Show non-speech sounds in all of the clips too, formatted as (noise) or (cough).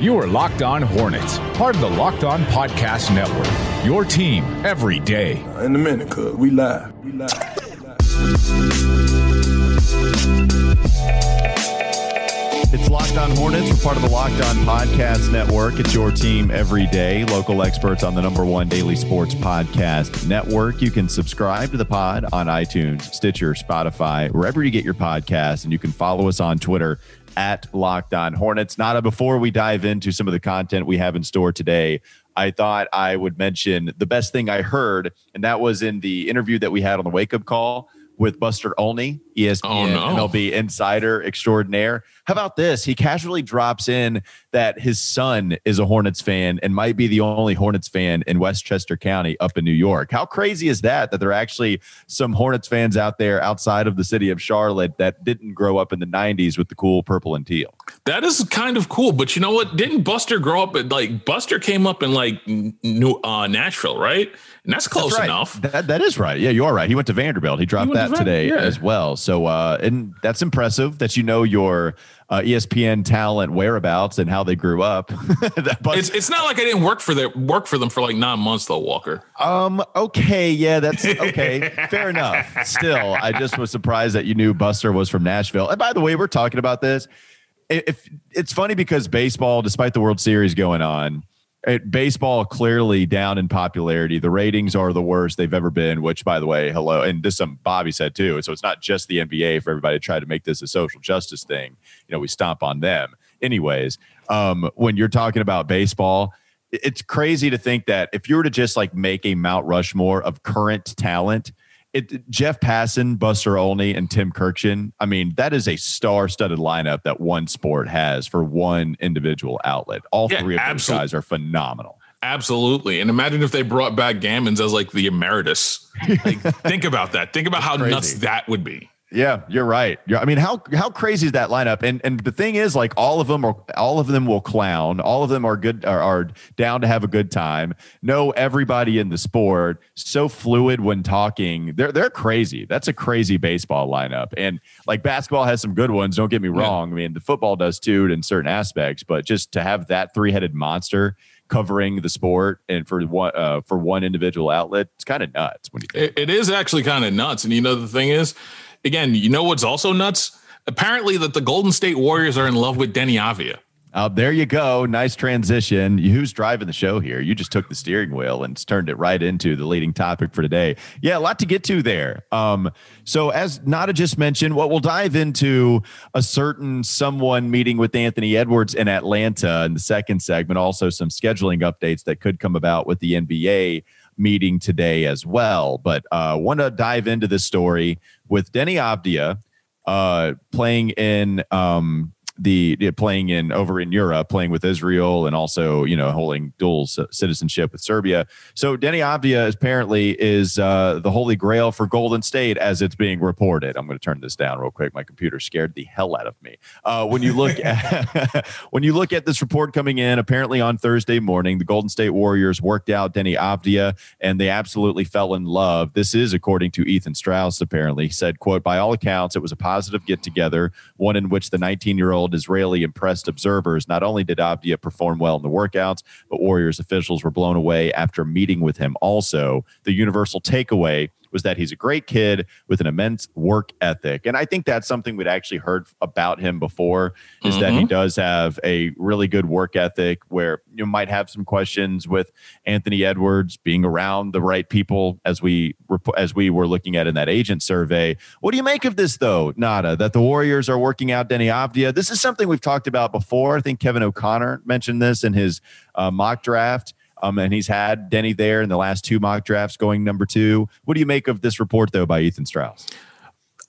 You are Locked On Hornets, part of the Locked On Podcast Network. Your team every day. Uh, in a minute, cuz we live. We live. It's Locked On Hornets. We're part of the Locked On Podcast Network. It's your team every day. Local experts on the number one daily sports podcast network. You can subscribe to the pod on iTunes, Stitcher, Spotify, wherever you get your podcasts. And you can follow us on Twitter at Locked On Hornets. Nada, before we dive into some of the content we have in store today, I thought I would mention the best thing I heard, and that was in the interview that we had on the wake up call with Buster Olney, ESPN Oh, no. MLB insider extraordinaire. How about this? He casually drops in that his son is a Hornets fan and might be the only Hornets fan in Westchester County up in New York. How crazy is that? That there are actually some Hornets fans out there outside of the city of Charlotte that didn't grow up in the 90s with the cool purple and teal. That is kind of cool, but you know what? Didn't Buster grow up at like Buster came up in like New uh, Nashville, right? And that's close That's right. enough. That, that is right. Yeah, you are right. He went to Vanderbilt. He dropped to that today yeah. as well. So, uh, and that's impressive that you know your uh, ESPN talent whereabouts and how they grew up. (laughs) It's it's not like I didn't work for their work for them for like nine months though, Walker. um. Okay. Yeah. That's okay. Fair enough. Still, I just was surprised that you knew Buster was from Nashville. And by the way, we're talking about this. If it's funny because baseball, despite the World Series going on, it, baseball clearly down in popularity. The ratings are the worst they've ever been. Which, by the way, hello, and this some Bobby said too. So it's not just the NBA for everybody to try to make this a social justice thing. You know, we stomp on them. Anyways, um, when you're talking about baseball, it's crazy to think that if you were to just like make a Mount Rushmore of current talent, it Jeff Passan, Buster Olney, and Tim Kurkjian. I mean, that is a star-studded lineup that one sport has for one individual outlet. All Yeah, three of those absolute- guys are phenomenal. Absolutely. And imagine if they brought back Gammons as like the emeritus. Like, (laughs) think about that. Think about how Crazy. nuts that would be. Yeah, you're right. You're, I mean, how how crazy is that lineup? And and the thing is, like, all of them are all of them will clown. All of them are good are, are down to have a good time. Know everybody in the sport. So fluid when talking. They're they're crazy. That's a crazy baseball lineup. And like basketball has some good ones. Don't get me wrong. I mean, the football does too in certain aspects. But just to have that three headed monster covering the sport and for one uh, for one individual outlet, it's kind of nuts when you think. It, it is actually kind of nuts. And you know, the thing is, again, you know what's also nuts? Apparently, that the Golden State Warriors are in love with Deni Avdija. Uh, there you go. Nice transition. Who's driving the show here? You just took the steering wheel and turned it right into the leading topic for today. Yeah, a lot to get to there. Um, so, as Nada just mentioned, what we'll dive into a certain someone meeting with Anthony Edwards in Atlanta in the second segment. Also, some scheduling updates that could come about with the NBA meeting today as well. But uh, want to dive into this story with Deni Avdija uh, playing in um, the the- playing in over in Europe, playing with Israel, and also you know holding dual citizenship with Serbia. So Deni Avdija apparently is uh, the holy grail for Golden State, as it's being reported. I'm going to turn this down real quick. My computer scared the hell out of me. Uh, when you look at (laughs) when you look at this report coming in, apparently on Thursday morning, the Golden State Warriors worked out Deni Avdija, and they absolutely fell in love. This is according to Ethan Strauss. Apparently, he said, "quote By all accounts, it was a positive get together, one in which the 19 year old Israeli impressed observers. Not only did Avdija perform well in the workouts, but Warriors officials were blown away after meeting with him. Also, the universal takeaway." Was that he's a great kid with an immense work ethic. And I think that's something we'd actually heard about him before is that he does have a really good work ethic where you might have some questions with Anthony Edwards being around the right people as we as we were looking at in that agent survey. What do you make of this though, Nada? That the Warriors are working out Deni Avdija. This is something we've talked about before. I think Kevin O'Connor mentioned this in his uh, mock draft. Um, and he's had Deni there in the last two mock drafts going number two. What do you make of this report though by Ethan Strauss?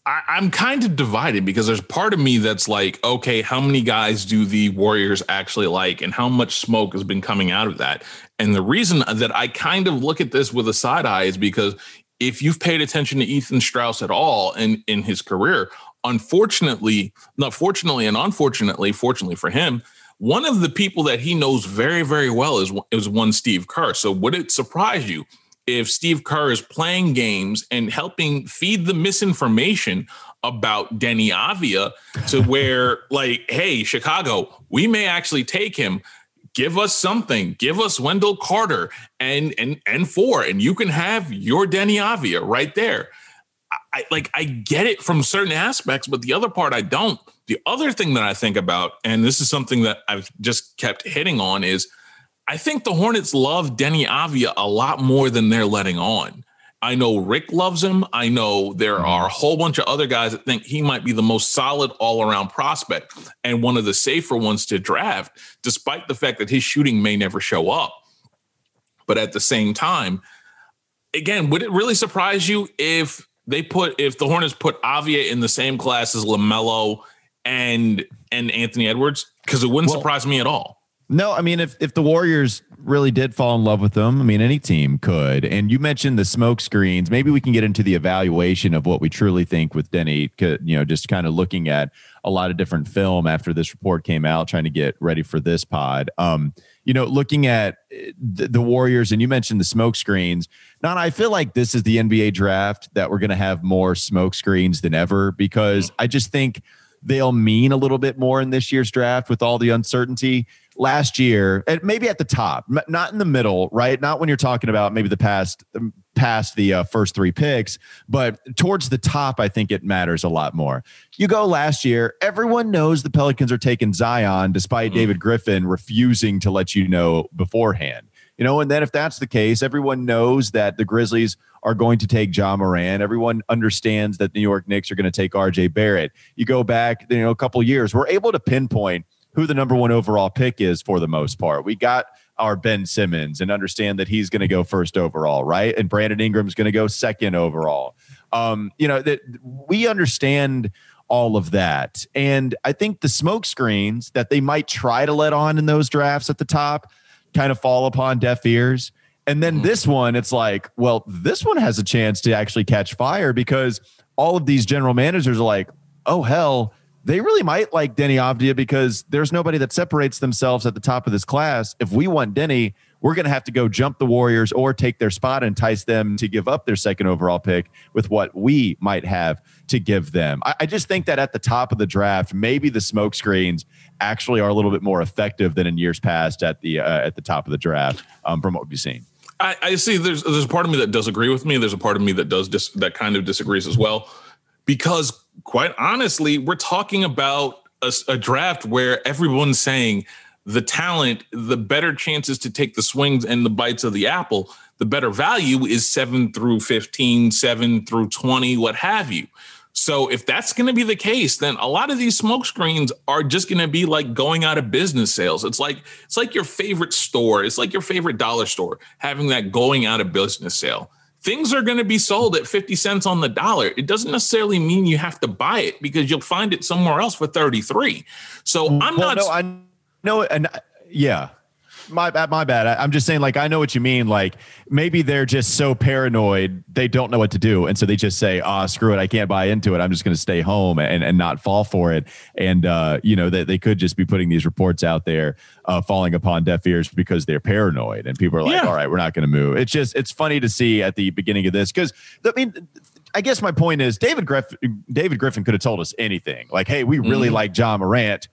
I, I'm kind of divided because there's part of me that's like, okay, how many guys do the Warriors actually like, and how much smoke has been coming out of that? And the reason that I kind of look at this with a side eye is because if you've paid attention to Ethan Strauss at all in in his career, unfortunately, not fortunately and unfortunately, fortunately for him, one of the people that he knows very very well is is one Steve Kerr. So would it surprise you if Steve Kerr is playing games and helping feed the misinformation about Deni Avdija to (laughs) where like, hey, Chicago, we may actually take him. give us something. Give us Wendell Carter and and and four, and you can have your Deni Avdija right there. I like I get it from certain aspects, but the other part I don't. The other thing that I think about, and this is something that I've just kept hitting on, is I think the Hornets love Deni Avdija a lot more than they're letting on. I know Rick loves him. I know there mm-hmm. are a whole bunch of other guys that think he might be the most solid all around prospect and one of the safer ones to draft, despite the fact that his shooting may never show up. But at the same time, again, would it really surprise you if they put if the Hornets put Avdija in the same class as LaMelo and and Anthony Edwards? Because it wouldn't well, surprise me at all. No, I mean, if if the Warriors really did fall in love with them, I mean, any team could. And you mentioned the smoke screens. Maybe we can get into the evaluation of what we truly think with Deni. You know, just kind of looking at a lot of different film after this report came out, trying to get ready for this pod. Um, you know, looking at the, the Warriors, and you mentioned the smoke screens. Now, I feel like this is the NBA draft that we're going to have more smoke screens than ever because mm-hmm. I just think they'll mean a little bit more in this year's draft with all the uncertainty last year, and maybe at the top, not in the middle, right? Not when you're talking about maybe the past um, past the uh, first three picks, but towards the top, I think it matters a lot more. You go last year, everyone knows the Pelicans are taking Zion, despite mm. David Griffin refusing to let you know beforehand. You know, and then if that's the case, everyone knows that the Grizzlies are going to take Ja Morant. Everyone understands that New York Knicks are going to take RJ Barrett. You go back, you know, a couple years, we're able to pinpoint who the number one overall pick is for the most part. We got our Ben Simmons and understand that he's going to go first overall, right? And Brandon Ingram's going to go second overall. Um, you know that we understand all of that, and I think the smoke screens that they might try to let on in those drafts at the top kind of fall upon deaf ears. And then mm-hmm. this one, it's like, well, this one has a chance to actually catch fire because all of these general managers are like, oh hell they really might like Deni Avdija because there's nobody that separates themselves at the top of this class. If we want Deni, we're going to have to go jump the Warriors or take their spot and entice them to give up their second overall pick with what we might have to give them. I, I just think that at the top of the draft, maybe the smoke screens actually are a little bit more effective than in years past at the uh, at the top of the draft um, from what we've seen. I, I, see. There's there's a part of me that does agree with me. There's a part of me that does dis, that kind of disagrees as well because quite honestly, we're talking about a, a, draft where everyone's saying the talent, the better chances to take the swings and the bites of the apple, the better value is seven through 15, seven through 20, what have you. So if that's going to be the case, then a lot of these smoke screens are just going to be like going out of business sales. It's like it's like your favorite store. It's like your favorite dollar store having that going out of business sale things are going to be sold at 50 cents on the dollar. It doesn't necessarily mean you have to buy it because you'll find it somewhere else for 33. So mm, I'm well, not. No, I know. And yeah, my bad, my bad. I, am just saying, like, I know what you mean. Like, maybe they're just so paranoid they don't know what to do, and so they just say, "Ah, oh, screw it, I can't buy into it. I'm just going to stay home and and not fall for it." And uh, you know, that they, they could just be putting these reports out there, uh, falling upon deaf ears because they're paranoid, and people are like, yeah. "All right, we're not going to move." It's just it's funny to see at the beginning of this because I mean. I guess my point is David Griffin. David Griffin could have told us anything, like, "Hey, we really mm. like John Morant."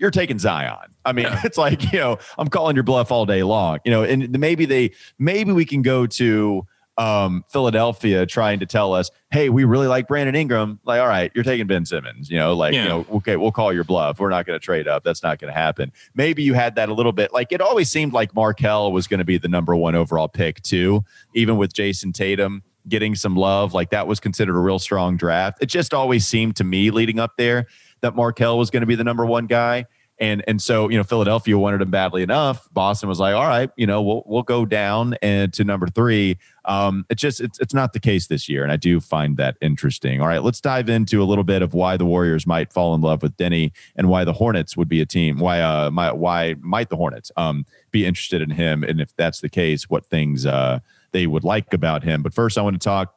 You're taking Zion. I mean, yeah. (laughs) it's like, you know, I'm calling your bluff all day long, you know, and maybe they, maybe we can go to um, Philadelphia trying to tell us, hey, we really like Brandon Ingram. Like, all right, you're taking Ben Simmons, you know, like, yeah. you know, okay, we'll call your bluff. We're not going to trade up. That's not going to happen. Maybe you had that a little bit. Like, it always seemed like Markelle was going to be the number one overall pick, too, even with Jayson Tatum getting some love. Like, that was considered a real strong draft. It just always seemed to me leading up there that Markelle was going to be the number one guy. And and so you know Philadelphia wanted him badly enough. Boston was like, all right, you know we'll we'll go down and to number three. Um, it's just it's it's not the case this year, and I do find that interesting. All right, let's dive into a little bit of why the Warriors might fall in love with Deni and why the Hornets would be a team. Why uh my, why might the Hornets um be interested in him, and if that's the case, what things uh they would like about him. But first, I want to talk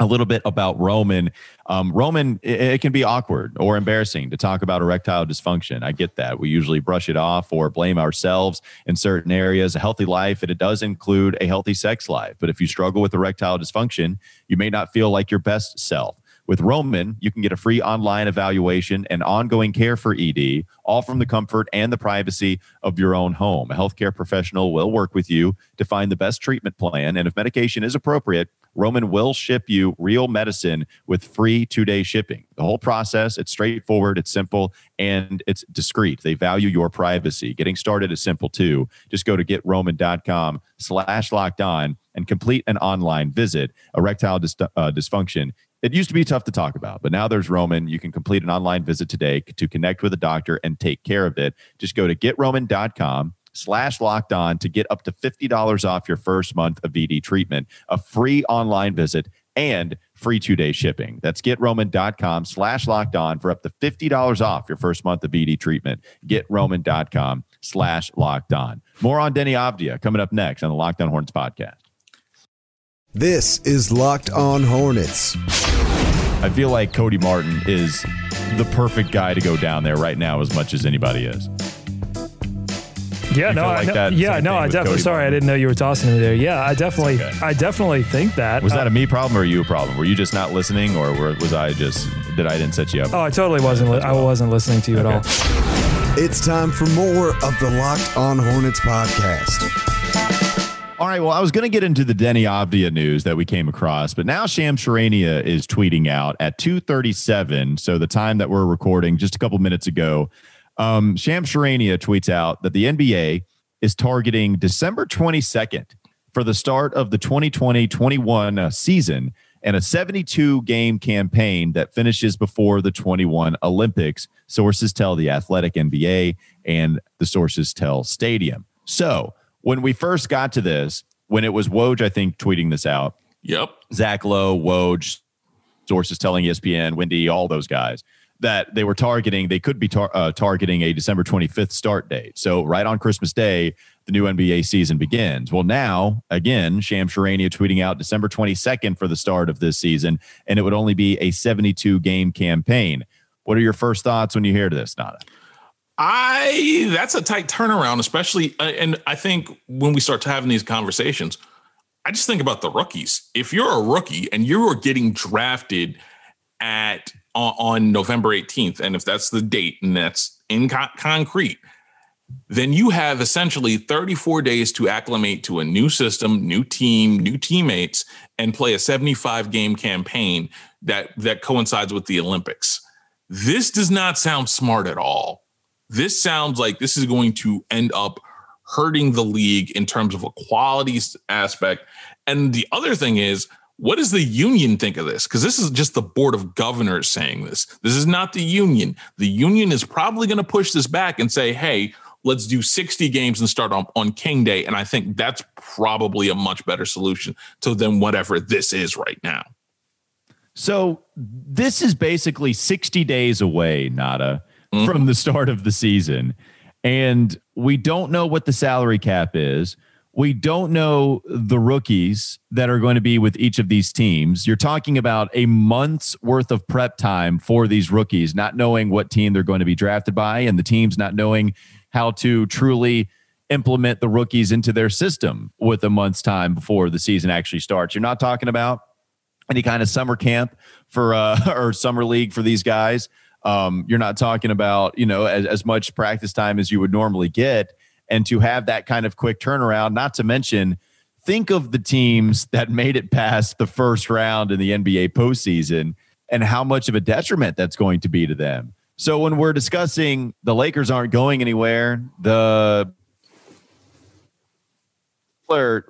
a little bit about Roman. Um, Roman, it, it, can be awkward or embarrassing to talk about erectile dysfunction. I get that. We usually brush it off or blame ourselves in certain areas. A healthy life, and it does include a healthy sex life. But if you struggle with erectile dysfunction, you may not feel like your best self. With Roman, you can get a free online evaluation and ongoing care for ED, all from the comfort and the privacy of your own home. A healthcare professional will work with you to find the best treatment plan, and if medication is appropriate, Roman will ship you real medicine with free two day shipping. The whole process, it's straightforward, it's simple, and it's discreet. They value your privacy. Getting started is simple too. Just go to getroman.com slash locked on and complete an online visit. Erectile dis- uh, dysfunction. It used to be tough to talk about, but now there's Roman. You can complete an online visit today to connect with a doctor and take care of it. Just go to getroman.com slash locked on to get up to $50 off your first month of ED treatment, a free online visit, and free two day shipping. That's getroman.com slash locked on for up to $50 off your first month of ED treatment. Getroman.com slash locked on. More on Deni Avdija coming up next on the Locked On Hornets podcast. This is Locked On Hornets. I feel like Cody Martin is the perfect guy to go down there right now as much as anybody is. Yeah, You no, feel I like know- that yeah, no, I definitely. Cody Sorry, I didn't know you were tossing me there. Yeah, I definitely, okay. I definitely think that. Was that Uh, a me problem or you a problem? Were you just not listening or were, was I just, did I didn't set you up? oh, I totally wasn't. Li- I wasn't listening to you at all. It's time for more of the Locked On Hornets podcast. All right. Well, I was going to get into the Deni Avdija news that we came across, but now Shams Charania is tweeting out at 2:37, so the time that we're recording just a couple minutes ago. Um, Shams Charania tweets out that the NBA is targeting December 22nd for the start of the 2020-21 uh, season and a 72 game campaign that finishes before the 21 Olympics. Sources tell the Athletic NBA and the sources tell Stadium. So when we first got to this, when it was Woj, I think, tweeting this out, Yep. Zach Lowe, Woj, sources telling ESPN, Wendy, all those guys that they were targeting, they could be tar- uh, targeting a December 25th start date. So right on Christmas Day, the new NBA season begins. Well, now again, Shams Charania tweeting out December 22nd for the start of this season, and it would only be a 72 game campaign. What are your first thoughts when you hear this, Nada? I that's a tight turnaround, especially uh, and I think when we start having these conversations, I just think about the rookies. If you're a rookie and you are getting drafted at on, on November 18th, and if that's the date and that's in co- concrete, then you have essentially 34 days to acclimate to a new system, new team, new teammates, and play a 75 game campaign that that coincides with the Olympics. This does not sound smart at all. This sounds like this is going to end up hurting the league in terms of a quality aspect. And the other thing is, what does the union think of this? Because this is just the board of governors saying this. This is not the union. The union is probably going to push this back and say, hey, let's do 60 games and start on, on King Day. And I think that's probably a much better solution to than whatever this is right now. So this is basically 60 days away, Nada, from mm-hmm. the start of the season. And we don't know what the salary cap is. We don't know the rookies that are going to be with each of these teams. You're talking about a month's worth of prep time for these rookies, not knowing what team they're going to be drafted by, and the teams not knowing how to truly implement the rookies into their system with a month's time before the season actually starts. You're not talking about any kind of summer camp for uh (laughs) or summer league for these guys um you're not talking about you know as, as much practice time as you would normally get and to have that kind of quick turnaround not to mention think of the teams that made it past the first round in the nba postseason and how much of a detriment that's going to be to them. So when we're discussing the lakers aren't going anywhere the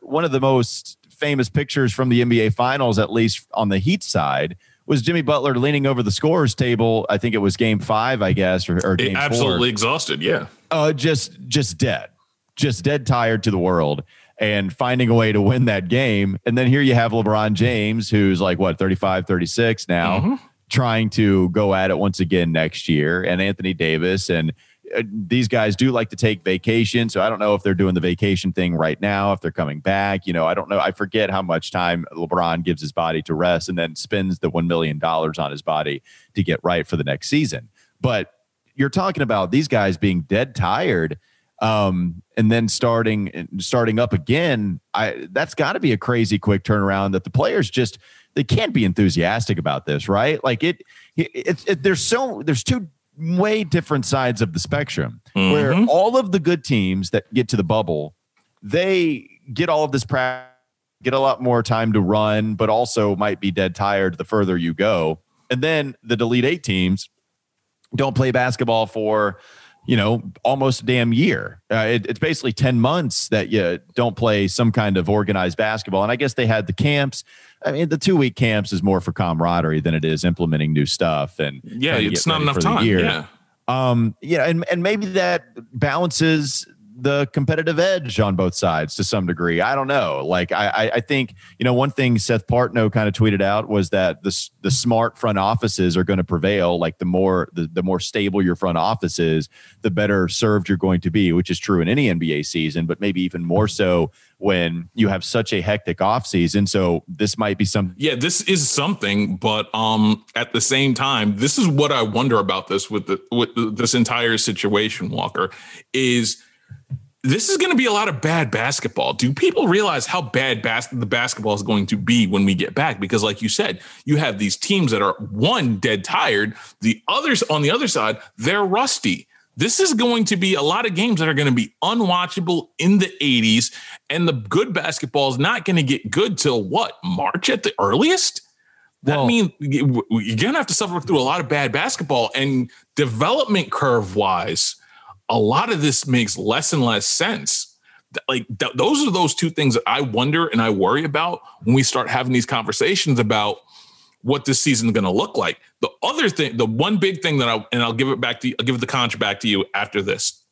one of the most famous pictures from the NBA Finals, at least on the Heat side, was Jimmy Butler leaning over the scorers table. I think it was Game Five, I guess, or, or Game absolutely Four. exhausted. Yeah. Uh, just just dead, just dead tired to the world, and finding a way to win that game. And then here you have LeBron James, who's like what 35, 36 now, trying to go at it once again next year, and Anthony Davis and these guys do like to take vacation. So I don't know if they're doing the vacation thing right now, if they're coming back. You know, I don't know. I forget how much time LeBron gives his body to rest and then spends the $1 million on his body to get right for the next season. But you're talking about these guys being dead tired um, and then starting starting up again. I that's got to be a crazy quick turnaround that the players just they can't be enthusiastic about this, right? Like it, it, it, there's so there's two way different sides of the spectrum where Mhm. all of the good teams that get to the bubble, they get all of this practice, get a lot more time to run, but also might be dead tired the further you go. And then the delete Eight teams don't play basketball for you know almost a damn year uh, it, it's basically 10 months that you don't play some kind of organized basketball and i guess they had the camps i mean the two week camps is more for camaraderie than it is implementing new stuff and Yeah, it's not enough time. year. Yeah. um yeah and, and maybe that balances the competitive edge on both sides to some degree. I don't know. Like i i, think you know one thing seth partnow kind of tweeted out was that the, the smart front offices are going to prevail. Like the more the, the more stable your front office is the better served you're going to be which is true in any nba season but maybe even more so when you have such a hectic offseason so this might be some Yeah, this is something, but um, at the same time, this is what I wonder about this with the with the, this entire situation. Walker is this is going to be a lot of bad basketball. Do people realize how bad bas- the basketball is going to be when we get back? Because, like you said, you have these teams that are one dead tired, the others on the other side they're rusty. This is going to be a lot of games that are going to be unwatchable in the 80s, and the good basketball is not going to get good till what March at the earliest. That Well- means you- you're going to have to suffer through a lot of bad basketball and development curve wise. A lot of this makes less and less sense. Like th- those are those two things that I wonder and I worry about when we start having these conversations about what this season is going to look like. The other thing, the one big thing that I and I'll give it back to you, I'll give the conch back to you after this.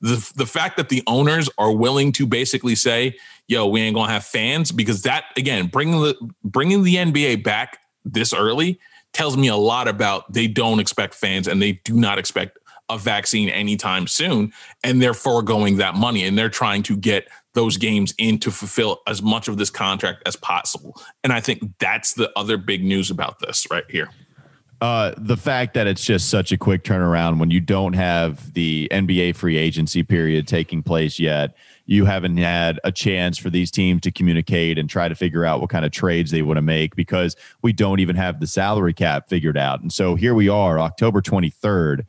The the fact that the owners are willing to basically say, "Yo, we ain't gonna have fans," because that again, bringing the bringing the NBA back this early tells me a lot about they don't expect fans and they do not expect a vaccine anytime soon, and they're foregoing that money and they're trying to get those games in to fulfill as much of this contract as possible. And I think that's the other big news about this right here. uh, the fact that it's just such a quick turnaround when you don't have the NBA free agency period taking place yet. You haven't had a chance for these teams to communicate and try to figure out what kind of trades they want to make because we don't even have the salary cap figured out. And so here we are, October 23rd,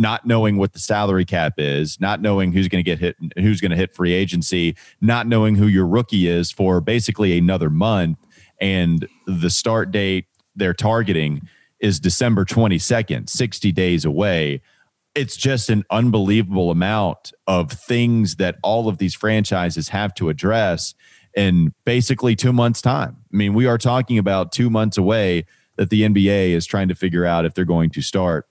not knowing what the salary cap is, not knowing who's going to get hit, who's going to hit free agency, not knowing who your rookie is for basically another month. And the start date they're targeting is December 22nd, 60 days away. It's just an unbelievable amount of things that all of these franchises have to address in basically two months' time. I mean, we are talking about two months away that the NBA is trying to figure out if they're going to start.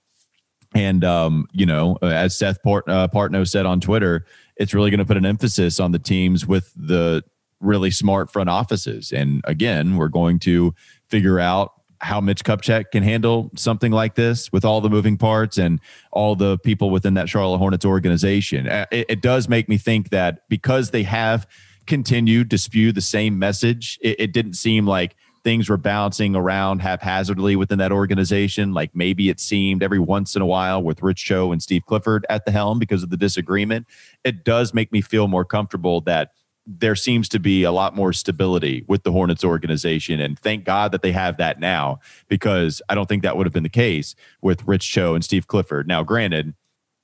And, um, you know, as Seth Port, uh, Partnow said on Twitter, it's really going to put an emphasis on the teams with the really smart front offices. And again, we're going to figure out how Mitch Kupchak can handle something like this with all the moving parts and all the people within that Charlotte Hornets organization. Uh, It, it does make me think that because they have continued to spew the same message, it, it didn't seem like things were bouncing around haphazardly within that organization. Like maybe it seemed every once in a while with Rich Cho and Steve Clifford at the helm because of the disagreement. It does make me feel more comfortable that there seems to be a lot more stability with the Hornets organization. And thank God that they have that now, because I don't think that would have been the case with Rich Cho and Steve Clifford. Now, granted,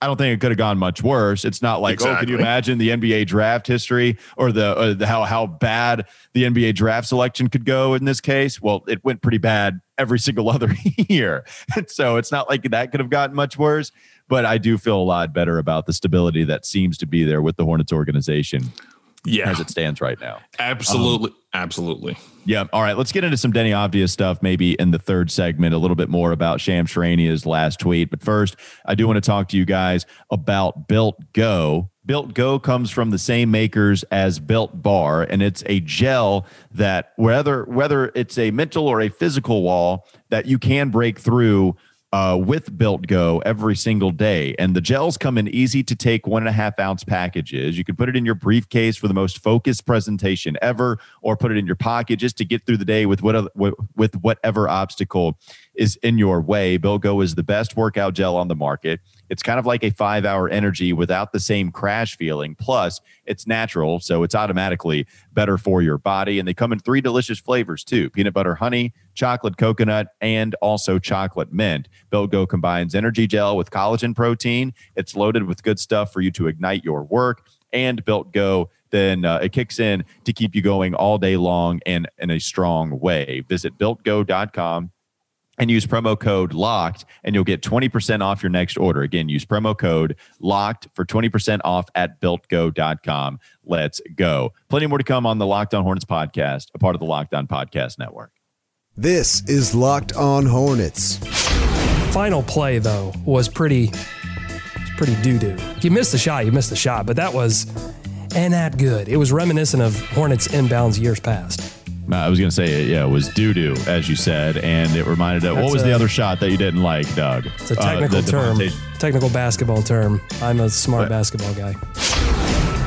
I don't think it could have gone much worse. It's not like, oh, can you imagine the NBA draft history or the, uh, the how how bad the NBA draft selection could go in this case? Well, it went pretty bad every single (laughs) other year, and so it's not like that could have gotten much worse. But I do feel a lot better about the stability that seems to be there with the Hornets organization Yeah, as it stands right now. absolutely, absolutely. Yeah. All right. Let's get into some Deni Avdija stuff maybe in the third segment, a little bit more about Shams Charania's last tweet. But first, I do want to talk to you guys about Built Go. Built Go comes from the same makers as Built Bar, and it's a gel that whether whether it's a mental or a physical wall that you can break through uh, with Built Go every single day. And the gels come in easy to take one and a half ounce packages. You can put it in your briefcase for the most focused presentation ever, or put it in your pocket just to get through the day with what with whatever obstacle is in your way, Built Go is the best workout gel on the market. It's kind of like a five hour energy without the same crash feeling. Plus, it's natural, so it's automatically better for your body. And they come in three delicious flavors too peanut butter honey, chocolate coconut, and also chocolate mint. Built Go combines energy gel with collagen protein. It's loaded with good stuff for you to ignite your work. And Built Go then uh, it kicks in to keep you going all day long and in a strong way. Visit builtgo.com and use promo code locked and you'll get 20% off your next order again use promo code locked for 20% off at builtgo.com let's go plenty more to come on the locked on hornets podcast a part of the locked on podcast network This is Locked On Hornets. Final play though was pretty, was pretty doo doo. You missed the shot, you missed the shot, but that was and that good. It was reminiscent of Hornets inbounds years past. Uh, i was going to say yeah it was doo-doo as you said and it reminded of what That's was a- the other shot that you didn't like doug It's a uh, technical term, technical basketball term. I'm a smart What? basketball guy.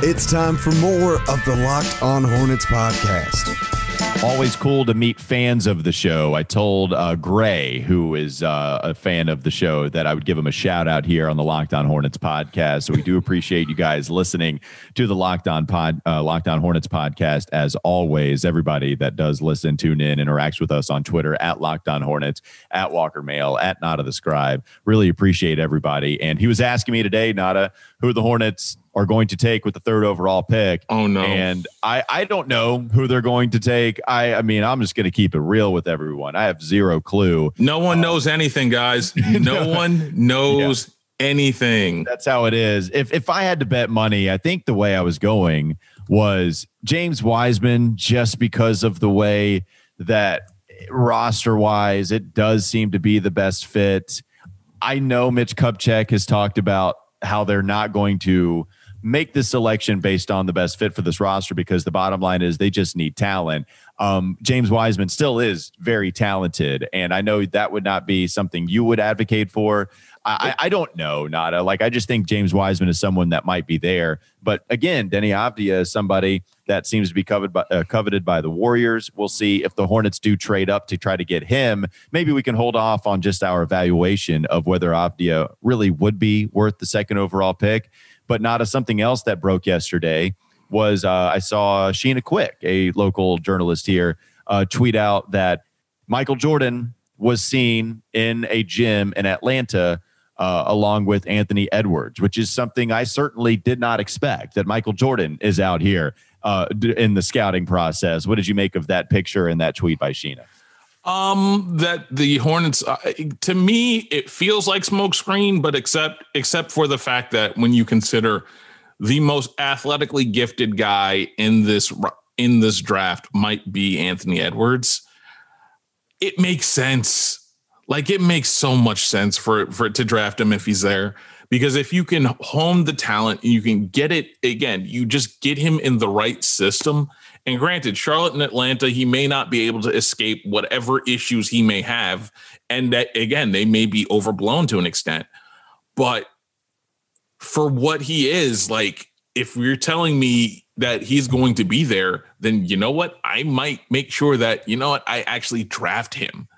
It's time for more of the Locked On Hornets podcast. Always cool to meet fans of the show. I told uh, Gray, who is uh, a fan of the show, that I would give him a shout out here on the Locked On Hornets podcast. So we do appreciate you guys listening to the Locked On Pod, uh, Locked On Hornets podcast. As always, everybody that does listen, tune in, interacts with us on Twitter at Locked On Hornets, at Walker Mail, at Nada the Scribe. Really appreciate everybody. And he was asking me today, Nada, who are the Hornets are going to take with the third overall pick. Oh, no. And I I don't know who they're going to take. I I mean, I'm just going to keep it real with everyone. I have zero clue. No one um, knows anything, guys. (laughs) No one knows anything. That's how it is. If if I had to bet money, I think the way I was going was James Wiseman just because of the way that roster wise it does seem to be the best fit. I know Mitch Kupchak has talked about how they're not going to make this selection based on the best fit for this roster because the bottom line is they just need talent. Um, James Wiseman still is very talented, and I know that would not be something you would advocate for. I, I I don't know, Nada. Like I just think James Wiseman is someone that might be there, but again, Deni Avdija is somebody that seems to be coveted by, uh, coveted by the Warriors. We'll see if the Hornets do trade up to try to get him. Maybe we can hold off on just our evaluation of whether Avdija really would be worth the second overall pick. But not as something else that broke yesterday was uh, I saw Sheena Quick, a local journalist here, uh, tweet out that Michael Jordan was seen in a gym in Atlanta uh, along with Anthony Edwards, which is something I certainly did not expect that Michael Jordan is out here uh, in the scouting process. What did you make of that picture and that tweet by Sheena? Um, that the Hornets, uh, to me, it feels like smokescreen, but except except for the fact that when you consider the most athletically gifted guy in this in this draft might be Anthony Edwards, it makes sense. Like it makes so much sense for for to draft him if he's there. Because if you can hone the talent, you can get it again. You just get him in the right system. And granted, Charlotte and Atlanta, he may not be able to escape whatever issues he may have. And that again, they may be overblown to an extent. But for what he is, like if you're telling me that he's going to be there, then you know what? I might make sure that, you know what, I actually draft him.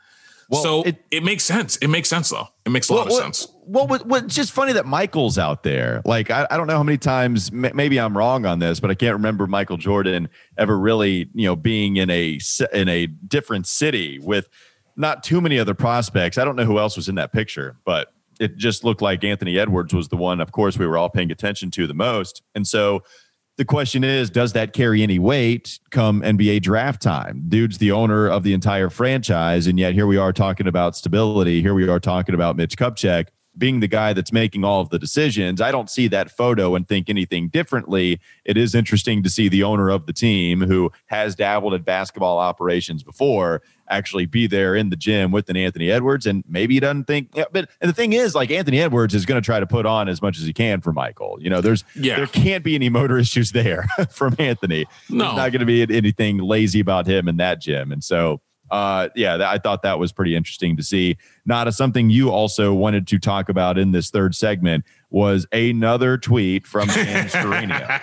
Well, so it- it, makes sense. It makes sense though. It makes a lot of sense. What, what's just funny that Michael's out there. Like, I, I don't know how many times, maybe I'm wrong on this, but I can't remember Michael Jordan ever really, you know, being in a in a different city with not too many other prospects. I don't know who else was in that picture, but it just looked like Anthony Edwards was the one. Of course, we were all paying attention to the most, and so the question is, does that carry any weight come NBA draft time? Dude's the owner of the entire franchise, and yet here we are talking about stability. Here we are talking about Mitch Kupchak being the guy that's making all of the decisions. I don't see that photo and think anything differently. It is interesting to see the owner of the team who has dabbled in basketball operations before actually be there in the gym with an Anthony Edwards. And maybe he doesn't think, yeah, but and the thing is, like Anthony Edwards is going to try to put on as much as he can for Michael. You know, there's Yeah. there can't be any motor (laughs) issues there (laughs) from Anthony. No. There's not going to be anything lazy about him in that gym. And so, uh, yeah, I thought that was pretty interesting to see. Not something you also wanted to talk about in this third segment was another tweet from (laughs) Shams Charania.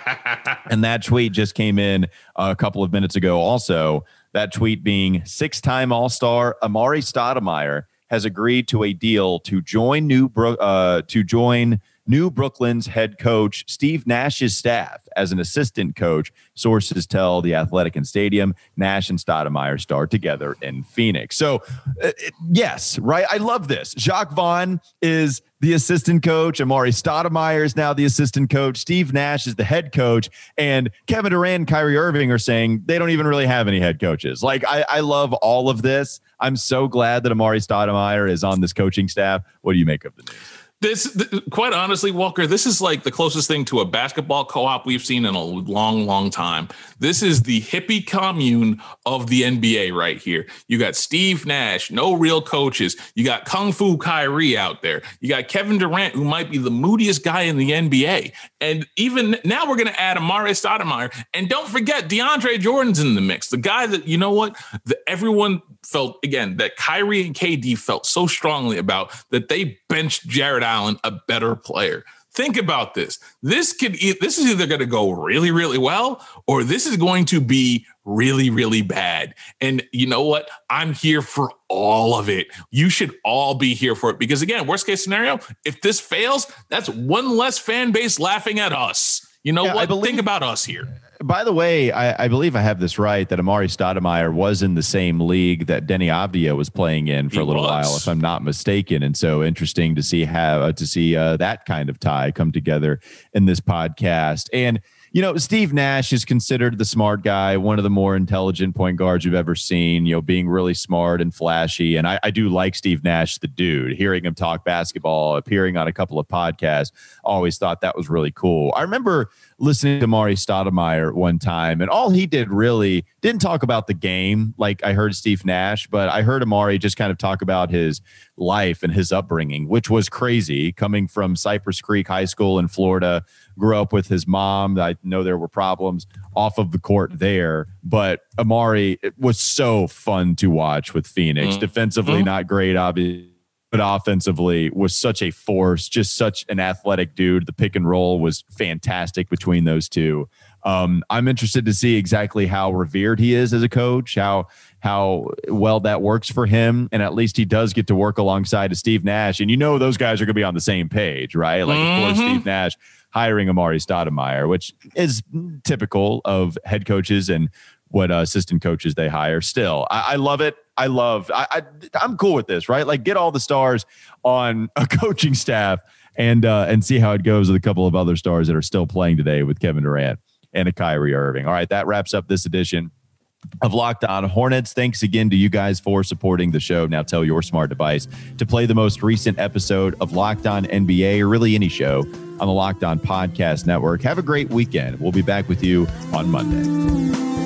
And that tweet just came in a couple of minutes ago. Also, that tweet being six time All Star Amar'e Stoudemire has agreed to a deal to join new Bro- uh, to join new Brooklyn's head coach Steve Nash's staff as an assistant coach. Sources tell the Athletic and Stadium Nash and Stoudemire start together in Phoenix. So, uh, yes, right. I love this. Jacque Vaughn is the assistant coach. Amar'e Stoudemire is now the assistant coach. Steve Nash is the head coach. And Kevin Durant and Kyrie Irving are saying they don't even really have any head coaches. Like, I, I love all of this. I'm so glad that Amar'e Stoudemire is on this coaching staff. What do you make of the news? This, th- quite honestly, Walker, this is like the closest thing to a basketball co-op we've seen in a long, long time. This is the hippie commune of the NBA right here. You got Steve Nash, no real coaches. You got Kung Fu Kyrie out there. You got Kevin Durant, who might be the moodiest guy in the NBA. And even now, we're going to add Amar'e Stoudemire. And don't forget, DeAndre Jordan's in the mix. The guy that you know what, the, everyone felt again that Kyrie and KD felt so strongly about that they benched Jarrett Allen, a better player. Think about this. This could this is either going to go really really well or this is going to be really really bad. And you know what? I'm here for all of it. You should all be here for it because again, worst case scenario, if this fails, that's one less fan base laughing at us. You know yeah, what? Believe, Think about us here. By the way, I, I, believe I have this right that Amar'e Stoudemire was in the same league that Deni Avdija was playing in for he a little was. while, if I'm not mistaken. And so interesting to see how uh, to see uh, that kind of tie come together in this podcast. And you know, Steve Nash is considered the smart guy, one of the more intelligent point guards you've ever seen, you know, being really smart and flashy. And I, I, do like Steve Nash, the dude, hearing him talk basketball, appearing on a couple of podcasts, always thought that was really cool. I remember listening to Mari Stoudemire one time, and all he did really didn't talk about the game like I heard Steve Nash, but I heard Amar'e just kind of talk about his life and his upbringing, which was crazy coming from Cypress Creek High School in Florida. Grew up with his mom. I know there were problems off of the court there, but Amar'e was so fun to watch with Phoenix. Mm-hmm. Defensively, mm-hmm. not great, obviously but offensively was such a force, just such an athletic dude. The pick and roll was fantastic between those two. Um, I'm interested to see exactly how revered he is as a coach, how how well that works for him, and at least he does get to work alongside of Steve Nash. And you know those guys are going to be on the same page, right? Like mm-hmm. of course mm-hmm. Steve Nash hiring Amar'e Stoudemire, which is typical of head coaches and what uh, assistant coaches they hire. Still, I, I love it. I love. I, I I'm cool with this, right? Like get all the stars on a (laughs) coaching staff and uh, and see how it goes with a couple of other stars that are still playing today with Kevin Durant and a Kyrie Irving. All right, that wraps up this edition of Locked On Hornets. Thanks again to you guys for supporting the show. Now tell your smart device to play the most recent episode of Locked On NBA or really any show on the Locked On Podcast Network. Have a great weekend. We'll be back with you on Monday.